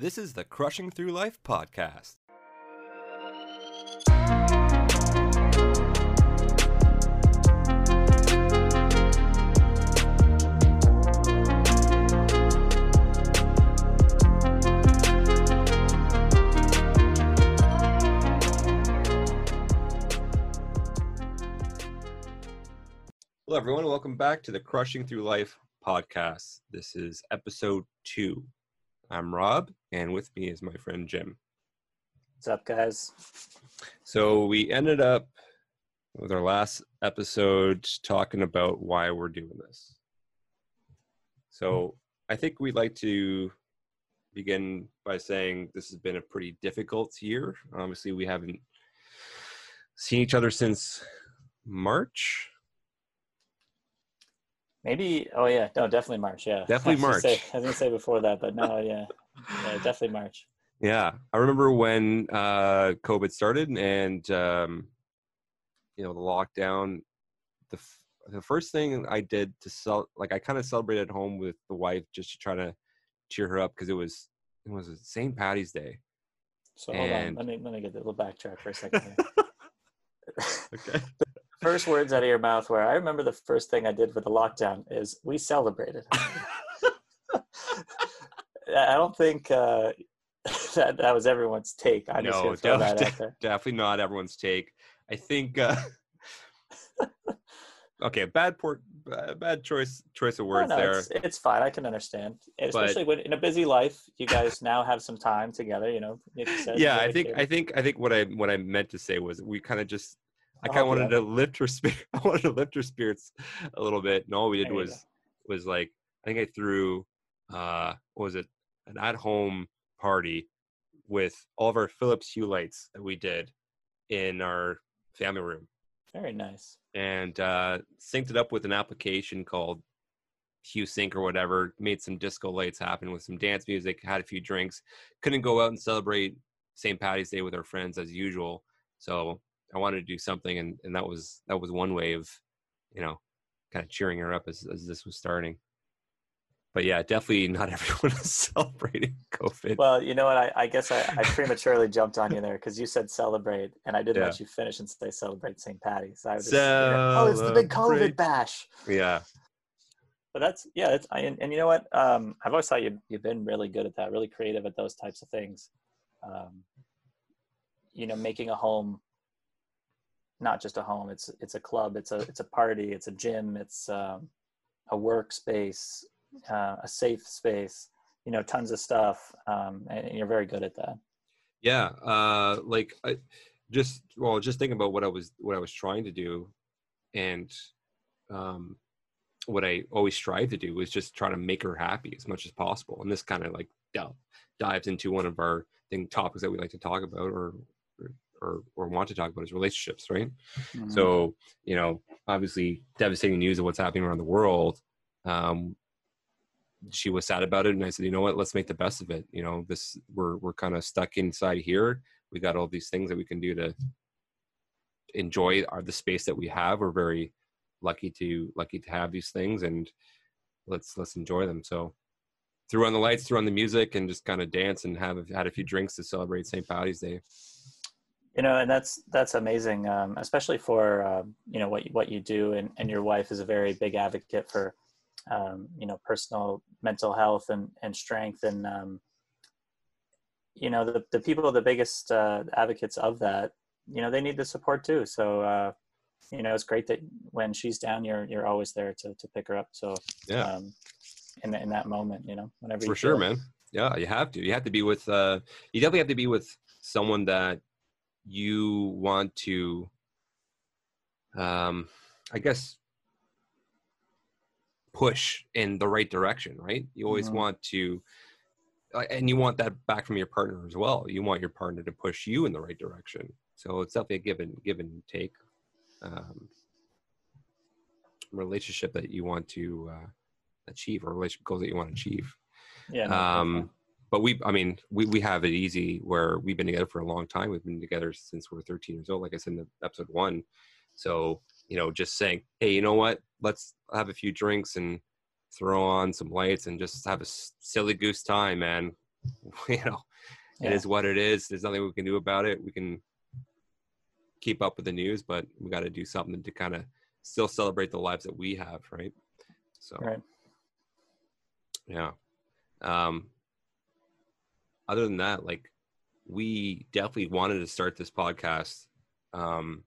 This is the Crushing Through Life podcast. Hello, everyone. Welcome back to the Crushing Through Life podcast. This is episode two. I'm Rob, and with me is my friend Jim. What's up, guys? So, we ended up with our last episode talking about why we're doing this. So, I think we'd like to begin by saying this has been a pretty difficult year. Obviously, we haven't seen each other since March. Maybe. Oh yeah, no, definitely March. Yeah, Definitely I March. say- I was gonna say before that, but no, yeah, yeah, definitely March. Yeah, I remember when uh, COVID started and um, you know the lockdown. The f- the first thing I did to sell, like I kind of celebrated at home with the wife just to try to cheer her up because it was it was St. Patty's Day. So hold And- on, let me let me get a little backtrack for a second. Here. Okay. first words out of your mouth were I remember the first thing I did with the lockdown is we celebrated. I don't think uh, that that was everyone's take. I just no, def- that out definitely not everyone's take. I think. Uh, okay, bad port, bad choice choice of words no, there. it's, it's fine. I can understand, And But- especially when in a busy life, you guys now have some time together. You know, like you said, yeah i think i think i think what i what i meant to say was we kind of just i kind of wanted to lift her spirit i wanted to lift her spirits a little bit and all we did was was like i think i threw uh what was it an at-home party with all of our philips hue lights that we did in our family room Very nice. and uh synced it up with an application called Hue Sync or whatever, made some disco lights happen with some dance music, had a few drinks. Couldn't go out and celebrate St. Patty's Day with our friends as usual. So I wanted to do something and, and that was that was one way of, you know, kind of cheering her up as, as this was starting. But yeah, definitely not everyone is celebrating COVID. Well, you know what? I, I guess I, I prematurely jumped on you there because you said celebrate, and I didn't Yeah. let you finish and say celebrate St. Patty's. I was just, you know, oh, it's the big. COVID bash. yeah. But that's yeah, it's, I, and, and you know what? Um, I've always thought you you've been really good at that, really creative at those types of things. Um, you know, making a home, not just a home. It's it's a club. It's a it's a party. It's a gym. It's um, a workspace, uh, a safe space. You know, tons of stuff, um, and, you're very good at that. yeah uh like i just well just thinking about what i was what i was trying to do and um what i always strive to do was just try to make her happy as much as possible and this kind of like del- dives into one of our thing topics that we like to talk about or or or, or want to talk about is relationships right Mm-hmm. so you know obviously devastating news of what's happening around the world um she was sad about it and i said you know what? Let's make the best of it. You know this we're we're kind of stuck inside here. We got all these things that we can do to enjoy our the space that we have. We're very lucky to lucky to have these things and let's let's enjoy them. So threw on the lights threw on the music and just kind of dance and have had a few drinks to celebrate st patty's day. You know and that's that's amazing um, especially for um, you know what what you do and, and your wife is a very big advocate for um, you know personal mental health and, and strength. And um, you know the, the people the biggest uh, advocates of that you know they need the support too. So uh, you know it's great that when she's down you're you're always there to, to pick her up. So yeah. um, in, in that moment you know whenever you for sure man. Yeah you have to. You have to be with uh you definitely have to be with someone that you want to um i guess push in the right direction right? You always Mhm. want to uh, and you want that back from your partner as well. You want your partner to push you in the right direction. So it's definitely a give and give and take um relationship that you want to uh achieve or relationship goals that you want to achieve. Yeah no, um but we i mean we, we have it easy where we've been together for a long time. We've been together since we're 13 years old like i said in the episode one. So you know just saying hey you know what let's have a few drinks and throw on some lights and just have a silly goose time man you know, Yeah. it is what it is. There's nothing we can do about it. We can keep up with the news, but we got to do something to kind of still celebrate the lives that we have, right? So, Right. yeah. Um, other than that, like we definitely wanted to start this podcast. Um,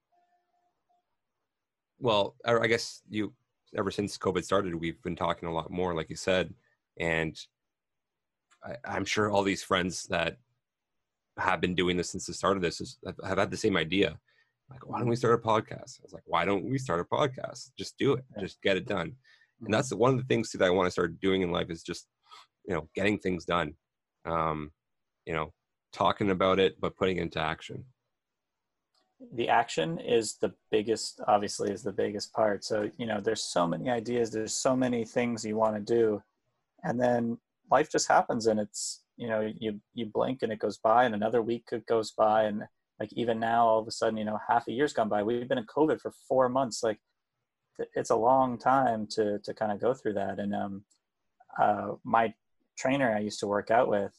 well, I I guess you ever since COVID started, we've been talking a lot more, like you said, and I, I'm sure all these friends that have been doing this since the start of this is, have, have had the same idea. Like, why don't we start a podcast? I was like, why don't we start a podcast? Just do it. Just get it done. And that's one of the things too that I want to start doing in life is just, you know, getting things done. Um, you know, talking about it, but putting it into action. The action is the biggest obviously is the biggest part. So you know there's so many ideas there's so many things you want to do and then life just happens and it's you know you you blink and it goes by and another week goes by and like even now all of a sudden you know half a year's gone by. We've been in covid for four months like it's a long time to to kind of go through that and um uh my trainer i used to work out with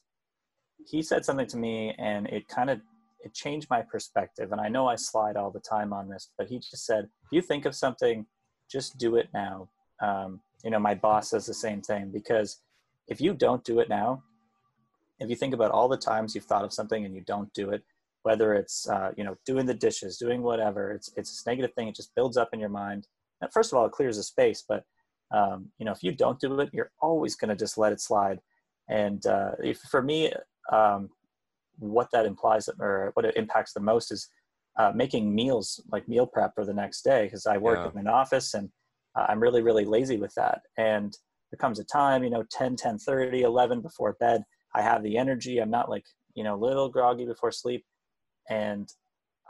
he said something to me and it kind of it changed my perspective and i know i slide all the time on this but he just said if you think of something just do it now. Um, you know my boss says the same thing because if you don't do it now if you think about all the times you've thought of something and you don't do it whether it's uh, you know doing the dishes doing whatever it's it's this negative thing it just builds up in your mind. First of all it clears the space but um, you know if you don't do it you're always going to just let it slide. And uh, if, for me um, what that implies or what it impacts the most is uh, making meals like meal prep for the next day because I work Yeah. in an office and uh, I'm really really lazy with that. And there comes a time you know 10 10 30 11 before bed I have the energy. I'm not like you know a little groggy before sleep. And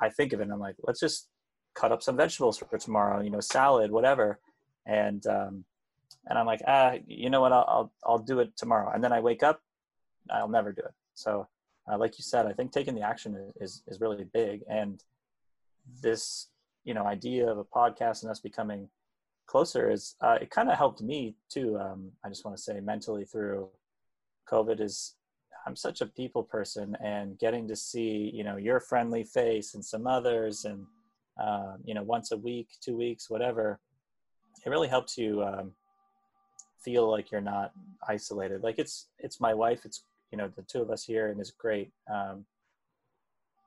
I think of it and I'm like let's just cut up some vegetables for tomorrow you know salad whatever. And um, and I'm like ah you know what? I'll, I'll I'll do it tomorrow. And then I wake up I'll never do it. So uh, like you said, I think taking the action is, is, really big. And this, you know, idea of a podcast and us becoming closer is, uh, it kind of helped me too. Um, I just want to say mentally through COVID is I'm such a people person and getting to see, you know, your friendly face and some others and, uh, you know, once a week, two weeks, whatever, it really helps you, um, feel like you're not isolated. Like it's, it's my wife, it's you know the two of us here and is great um,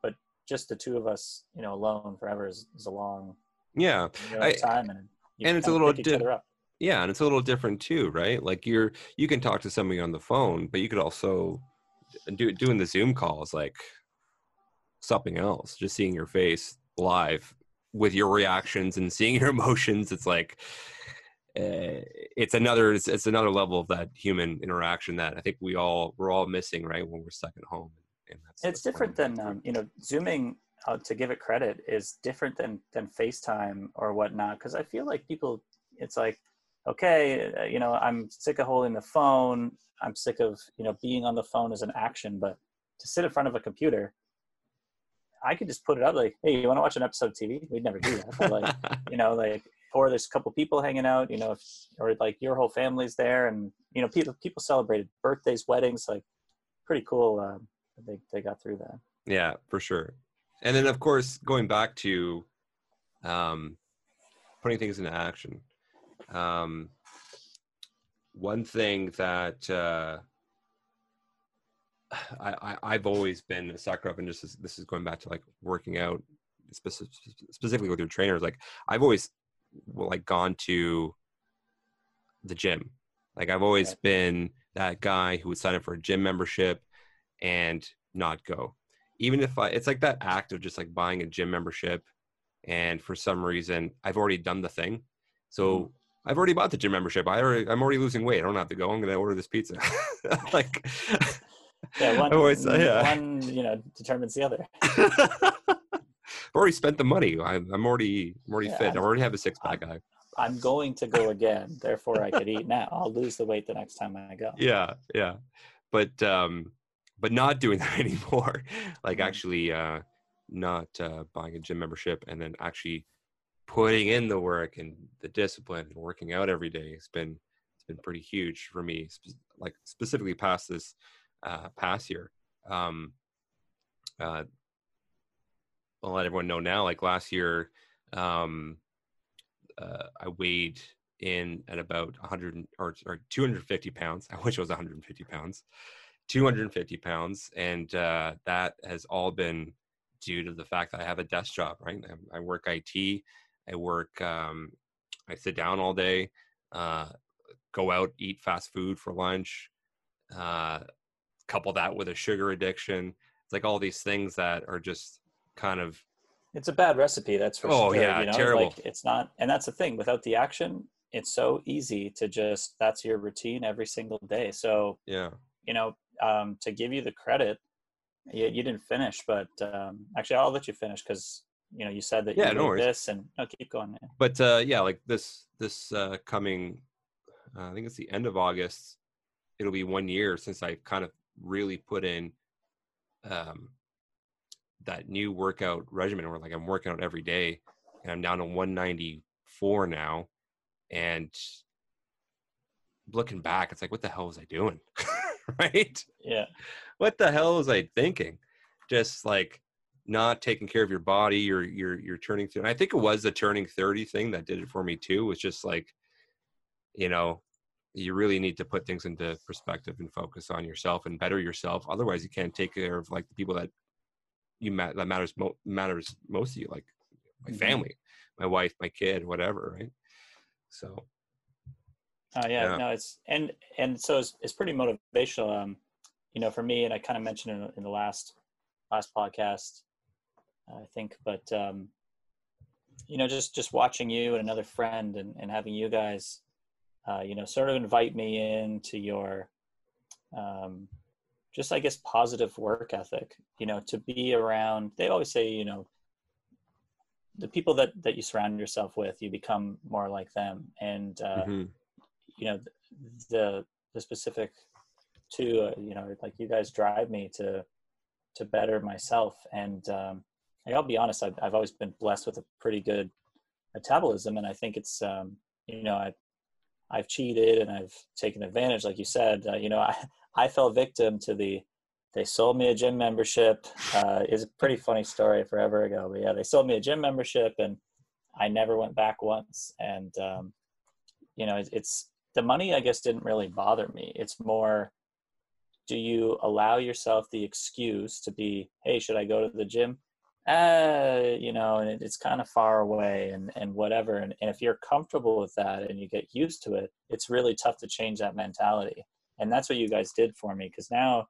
but just the two of us you know alone forever is, is a long Yeah. you know, I- time and you and it's a little di- up. Yeah, and it's a little different too, right? Like you're you can talk to somebody on the phone, but you could also do doing the Zoom call is like something else. Just seeing your face live with your reactions and seeing your emotions, it's like uh, it's another it's, it's another level of that human interaction that I think we all we're all missing, right? When we're stuck at home. And that's, it's that's different than um, you know zooming uh, to give it credit is different than than facetime or whatnot because i feel like people it's like okay uh, you know i'm sick of holding the phone i'm sick of you know being on the phone as an action but to sit in front of a computer i could just put it up like hey you want to watch an episode of tv we'd never do that but like you know like or there's a couple people hanging out you know if, or like your whole family's there and you know people people celebrated birthdays weddings like pretty cool um, they, they got through that Yeah, for sure. And then of course going back to um putting things into action. Um one thing that uh I, I I've always been a sucker of and just this is going back to like working out speci- specifically with your trainers like I've always like gone to the gym. Like I've always been that guy who would sign up for a gym membership and not go. Even if I, it's like that act of just like buying a gym membership, and for some reason I've already done the thing, so mm-hmm. I've already bought the gym membership. I already, I'm already losing weight. I don't have to go. I'm gonna order this pizza. like, yeah one, always, yeah. one you know determines the other I've already spent the money. I'm, I'm already, I'm already Yeah, fit. I I'm- already have a six pack. guy. i'm going to go again therefore i could eat now i'll lose the weight the next time i go yeah yeah but um but not doing that anymore like Mhm. actually uh not uh buying a gym membership and then actually putting in the work and the discipline and working out every day has been it's been pretty huge for me like specifically past this uh, past year. Um, uh, I'll let everyone know now. Like last year, um, uh, I weighed in at about 100 or, or 250 pounds. I wish it was 150 pounds. 250 pounds, and uh, that has all been due to the fact that I have a desk job. Right, I, I work IT. I work. Um, I sit down all day. Uh, go out, eat fast food for lunch. Uh, couple that with a sugar addiction. It's like all these things that are just kind of it's a bad recipe that's for oh sure yeah you know? terrible like it's not and that's the thing without the action it's so easy to just that's your routine every single day so yeah you know um, to give you the credit you, you didn't finish but um, actually i'll let you finish because you know you said that Yeah, you no this and no keep going man. but uh yeah like this this uh coming uh, i think it's the end of august it'll be one year since i've kind of really put in um that new workout regimen where like i'm working out every day and i'm down to 194 now and looking back it's like what the hell was i doing right yeah what the hell was I thinking? Just like not taking care of your body, you're you're you're turning through. And I think it was the turning 30 thing that did it for me too. Was just like, you know, you really need to put things into perspective and focus on yourself and better yourself. Otherwise, you can't take care of like the people that you ma- that matters mo- matters most to you, like my Mhm. family, my wife, my kid, whatever, right? So Oh yeah, Yeah. no, it's and and so it's it's pretty motivational. Um, you know, for me, and I kind of mentioned in, in the last last podcast, I think, but um, you know, just just watching you and another friend and and having you guys, uh, you know, sort of invite me into your, um, just I guess positive work ethic. You know, to be around. They always say, you know, the people that that you surround yourself with, you become more like them, and uh, mhm. you know the the specific to uh, you know like you guys drive me to to better myself and um like, i'll be honest I've, I've always been blessed with a pretty good metabolism and i think it's um you know i i've cheated and i've taken advantage like you said uh, you know i i fell victim to the they sold me a gym membership uh is a pretty funny story forever ago but yeah they sold me a gym membership and i never went back once. And um you know it's, it's the money i guess didn't really bother me. It's more do you allow yourself the excuse to be hey should i go to the gym uh you know and it, it's kind of far away and and whatever and, and if you're comfortable with that and you get used to it it's really tough to change that mentality. And that's what you guys did for me because now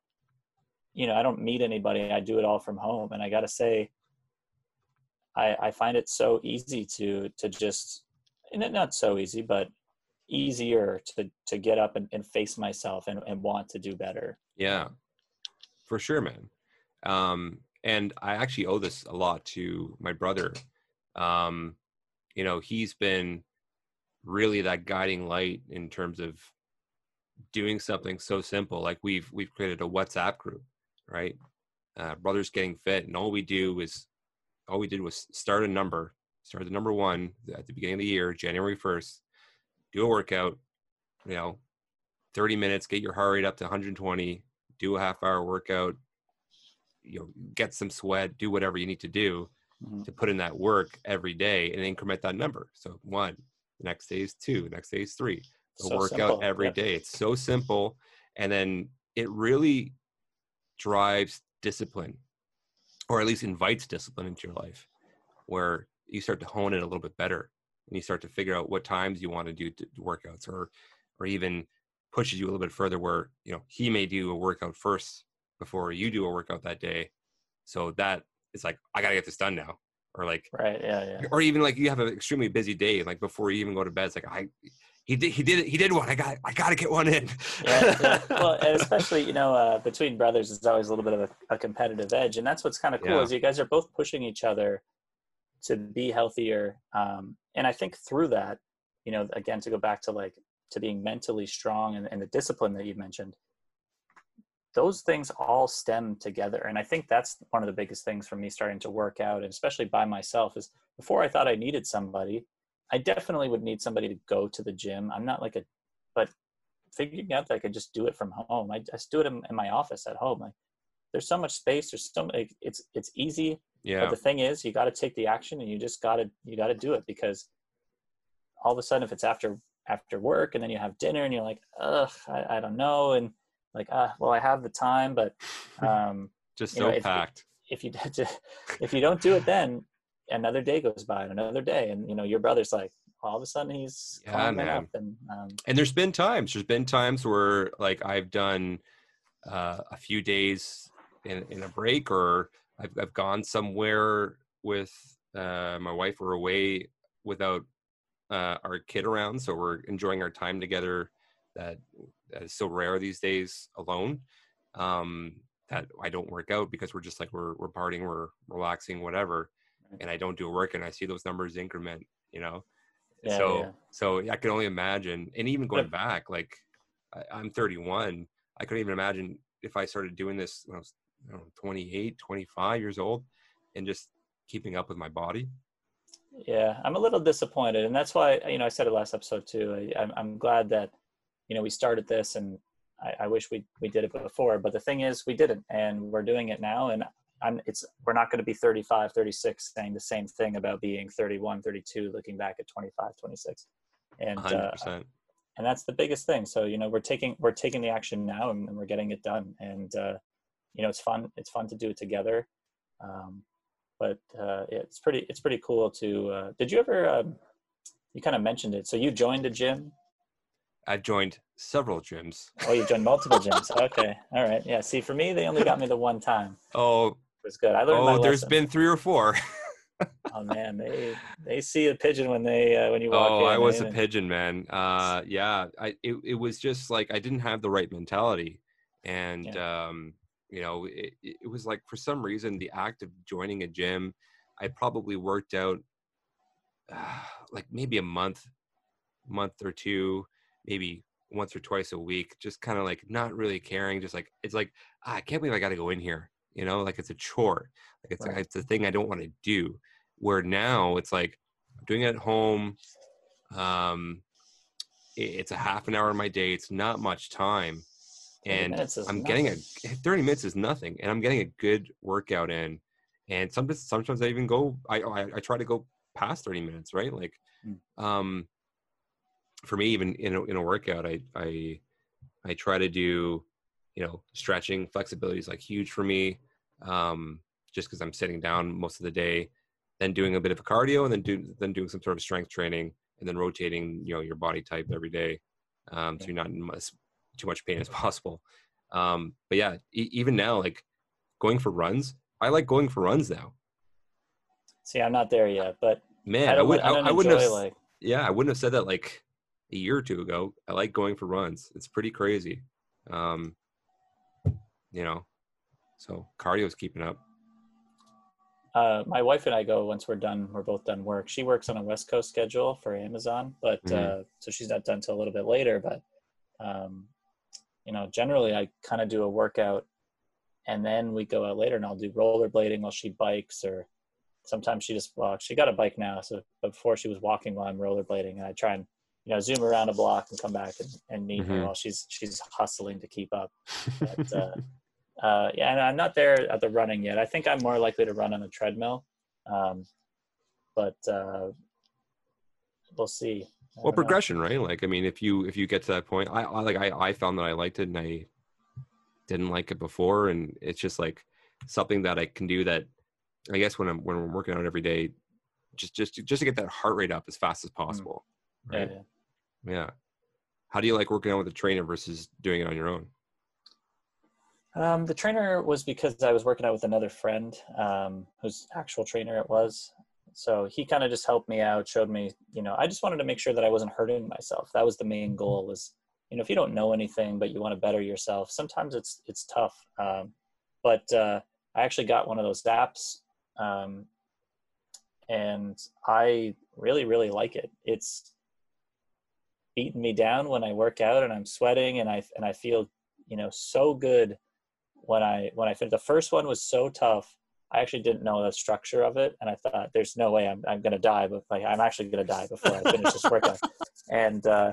you know i don't meet anybody i do it all from home and i gotta say i i find it so easy to to just and not so easy but easier to to get up and, and face myself and, and want to do better. Yeah, for sure, man. Um, and I actually owe this a lot to my brother. Um, you know, he's been really that guiding light in terms of doing something so simple. Like we've we've created a WhatsApp group, right? Uh, Brothers Getting Fit, and all we do is all we did was start a number, start the number one at the beginning of the year, January first. Do a workout, you know, 30 minutes, get your heart rate up to 120, do a half hour workout, you know, get some sweat, do whatever you need to do Mhm. to put in that work every day and increment that number. So one, the next day is two, the next day is three. So, So workout every yep. day. It's so simple. And then it really drives discipline or at least invites discipline into your life where you start to hone it a little bit better and you start to figure out what times you want to do workouts or or even pushes you a little bit further where you know he may do a workout first before you do a workout that day. So that it's like i gotta get this done now. Or like right yeah yeah. or even like you have an extremely busy day like before you even go to bed it's like i he did he did it he did one. I got i gotta get one in. Yeah, yeah. well and especially you know uh, between brothers it's always a little bit of a, a competitive edge and that's what's kind of cool Yeah. is you guys are both pushing each other to be healthier um, and i think through that you know again to go back to like to being mentally strong and, and the discipline that you mentioned those things all stem together and i think that's one of the biggest things for me starting to work out and especially by myself is before i thought i needed somebody i definitely would need somebody to go to the gym i'm not like a but figuring out that I could just do it from home. I just do it in, in my office at home. Like, there's so much space. There's so like, it's it's easy. Yeah. But the thing is, you got to take the action, and you just got to you got to do it because all of a sudden, if it's after after work, and then you have dinner, and you're like, ugh, I, I don't know, and like, ah, well, I have the time, but um, Just so know, packed. if you if you don't do it then another day goes by and another day and you know your brother's like all of a sudden he's Yeah, man. up and um, and there's been times there's been times where like i've done uh, a few days in, in a break or I've, I've gone somewhere with uh, my wife or away without uh, our kid around so we're enjoying our time together that, that is so rare these days alone um, that i don't work out because we're just like we're, we're partying we're relaxing whatever and i don't do a work and i see those numbers increment you know Yeah, so yeah. so I can only imagine, and even going back, like I, I'm 31, I couldn't even imagine if I started doing this when I was I don't know, 28, 25 years old, and just keeping up with my body. yeah i'm a little disappointed and that's why you know i said it last episode too I, I'm, I'm glad that you know we started this and I, I wish we we did it before but the thing is we didn't and we're doing it now and I'm, it's we're not going to be 35 36 saying the same thing about being 31 32 looking back at 25 26 and 100. uh, and that's the biggest thing. So you know we're taking we're taking the action now and, and we're getting it done. And uh, you know it's fun it's fun to do it together. Um, but uh, it's pretty it's pretty cool to uh, did you ever um, you kind of mentioned it. So you joined a gym I've joined several gyms. oh you joined multiple gyms. Okay. All right. Yeah. See for me they only got me the one time. Oh, it was good. I learned my oh, there's been three or four. oh man. They they see a pigeon when they uh, when you walk oh, in I was a pigeon, man. Uh, yeah, I it, it was just like I didn't have the right mentality, and um, you know, it, it it was like for some reason the act of joining a gym, I probably worked out uh, like maybe a month, month or two, maybe once or twice a week, just kind of like not really caring, just like it's like ah, I can't believe I got to go in here, you know, like it's a chore, like it's Right. it's a thing I don't want to do. Where now it's like I'm doing it at home. Um, it's a half an hour of my day. It's not much time, and I'm getting a 30 minutes is nothing, and I'm getting a good workout in. And sometimes, sometimes I even go. I, I I try to go past 30 minutes, right? Like, Mm. um, for me, even in a, in a workout, I I I try to do, you know, stretching, flexibility is like huge for me. Um, just because I'm sitting down most of the day, then doing a bit of a cardio, and then do then doing some sort of strength training, and then rotating, you know, your body type every day, um, so you're not in much, too much pain as possible. Um, but yeah, e- even now, like going for runs, I like going for runs now. see i'm not there yet but Man, i I, would, I, don't I, wouldn't enjoy have, like yeah, I wouldn't have said that like a year or two ago. I like going for runs. It's pretty crazy. Um, you know, so cardio's keeping up. uh, my wife and I go once we're done. We're both done work. She works on a West Coast schedule for Amazon, but Mhm. uh, so she's not done till a little bit later. But um, you know, generally I kind of do a workout, and then we go out later, and I'll do rollerblading while she bikes, or sometimes she just walks. She got a bike now, so but before she was walking while I'm rollerblading, and I try and you know zoom around a block and come back and, and meet her Mhm. while she's she's hustling to keep up. But, uh, uh, yeah, and I'm not there at the running yet. I think I'm more likely to run on a treadmill, um, but uh, we'll see. Well, don't know. progression, right? Like, I mean, if you if you get to that point, I, I like I I found that I liked it and I didn't like it before, and it's just like something that I can do that I guess when I'm when we're working out every day, just just just to get that heart rate up as fast as possible, Yeah, right? yeah. Yeah. How do you like working out with a trainer versus doing it on your own? Um, the trainer was because I was working out with another friend, um, whose actual trainer it was. So he kind of just helped me out, showed me, you know, I just wanted to make sure that I wasn't hurting myself. That was the main goal was, you know, if you don't know anything, but you want to better yourself, sometimes it's, it's tough. Um, but, uh, I actually got one of those apps, um, and I really, really like it. It's beating me down when I work out and I'm sweating and I, and I feel, you know, so good when I when I finished the first one was so tough. I actually didn't know the structure of it, and I thought, "There's no way I'm I'm gonna die, but like I'm actually gonna die before I finish this workout." And uh,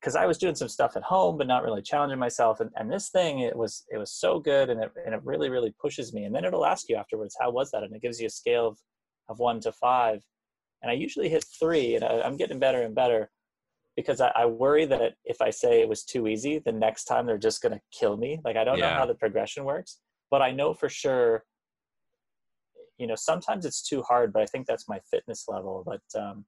because I was doing some stuff at home, but not really challenging myself. And, and this thing, it was it was so good, and it and it really really pushes me. And then it'll ask you afterwards, how was that? And it gives you a scale of of one to five. And I usually hit three, and I, I'm getting better and better because I, I, worry that if I say it was too easy, the next time they're just going to kill me. Like I don't yeah. know how the progression works, but I know for sure. You know, sometimes it's too hard, but I think that's my fitness level. But um,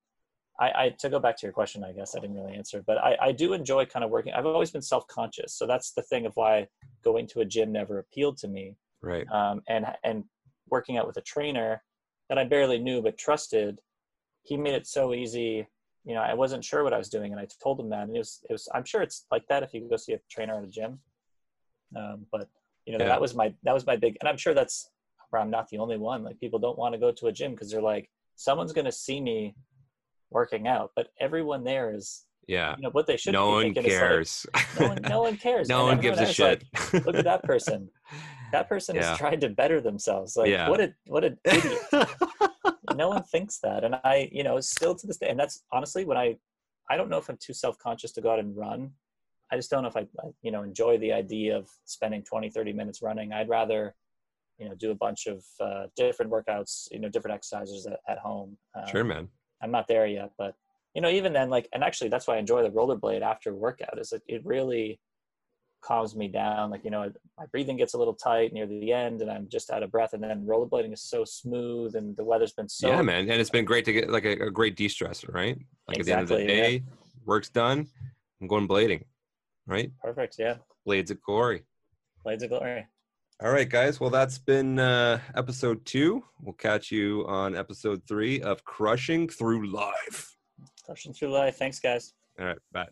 I, I, to go back to your question, I guess I didn't really answer, but I, I do enjoy kind of working. I've always been self-conscious, so that's the thing of why going to a gym never appealed to me. Right. Um, and and working out with a trainer that I barely knew but trusted, he made it so easy you know, I wasn't sure what I was doing, and I told him that, and it was, it was. I'm sure it's like that if you go see a trainer at a gym. Um, but you know, yeah. that was my that was my big, and I'm sure that's where I'm not the only one. Like people don't want to go to a gym because they're like, someone's going to see me working out, but everyone there is. Yeah. You know what they should. No one cares. Like, no one. No one cares. no one gives a shit. Like, Look at that person. That person yeah. is trying to better themselves. Like yeah. what a what a idiot. No one thinks that. And i you know still to this day and that's honestly when i i don't know if i'm too self-conscious to go out and run. I just don't know if I, I, you know enjoy the idea of spending 20 30 minutes running. I'd rather you know do a bunch of uh, different workouts you know different exercises at, at home. Um, sure man. I'm not there yet but you know even then like and actually that's why i enjoy the rollerblade after workout is it, it really calms me down. Like, you know, my breathing gets a little tight near the end and I'm just out of breath. And then rollerblading is so smooth and the weather's been so. Yeah, man. And it's been great to get like a, a great de stressor, right? Like exactly, at the end of the day, yeah. work's done. I'm going blading, right? Perfect. Yeah. Blades of Glory. Blades of Glory. All right, guys. Well, that's been uh, episode two. We'll catch you on episode three of Crushing Through Life. Crushing Through Life. Thanks, guys. All right. Bye.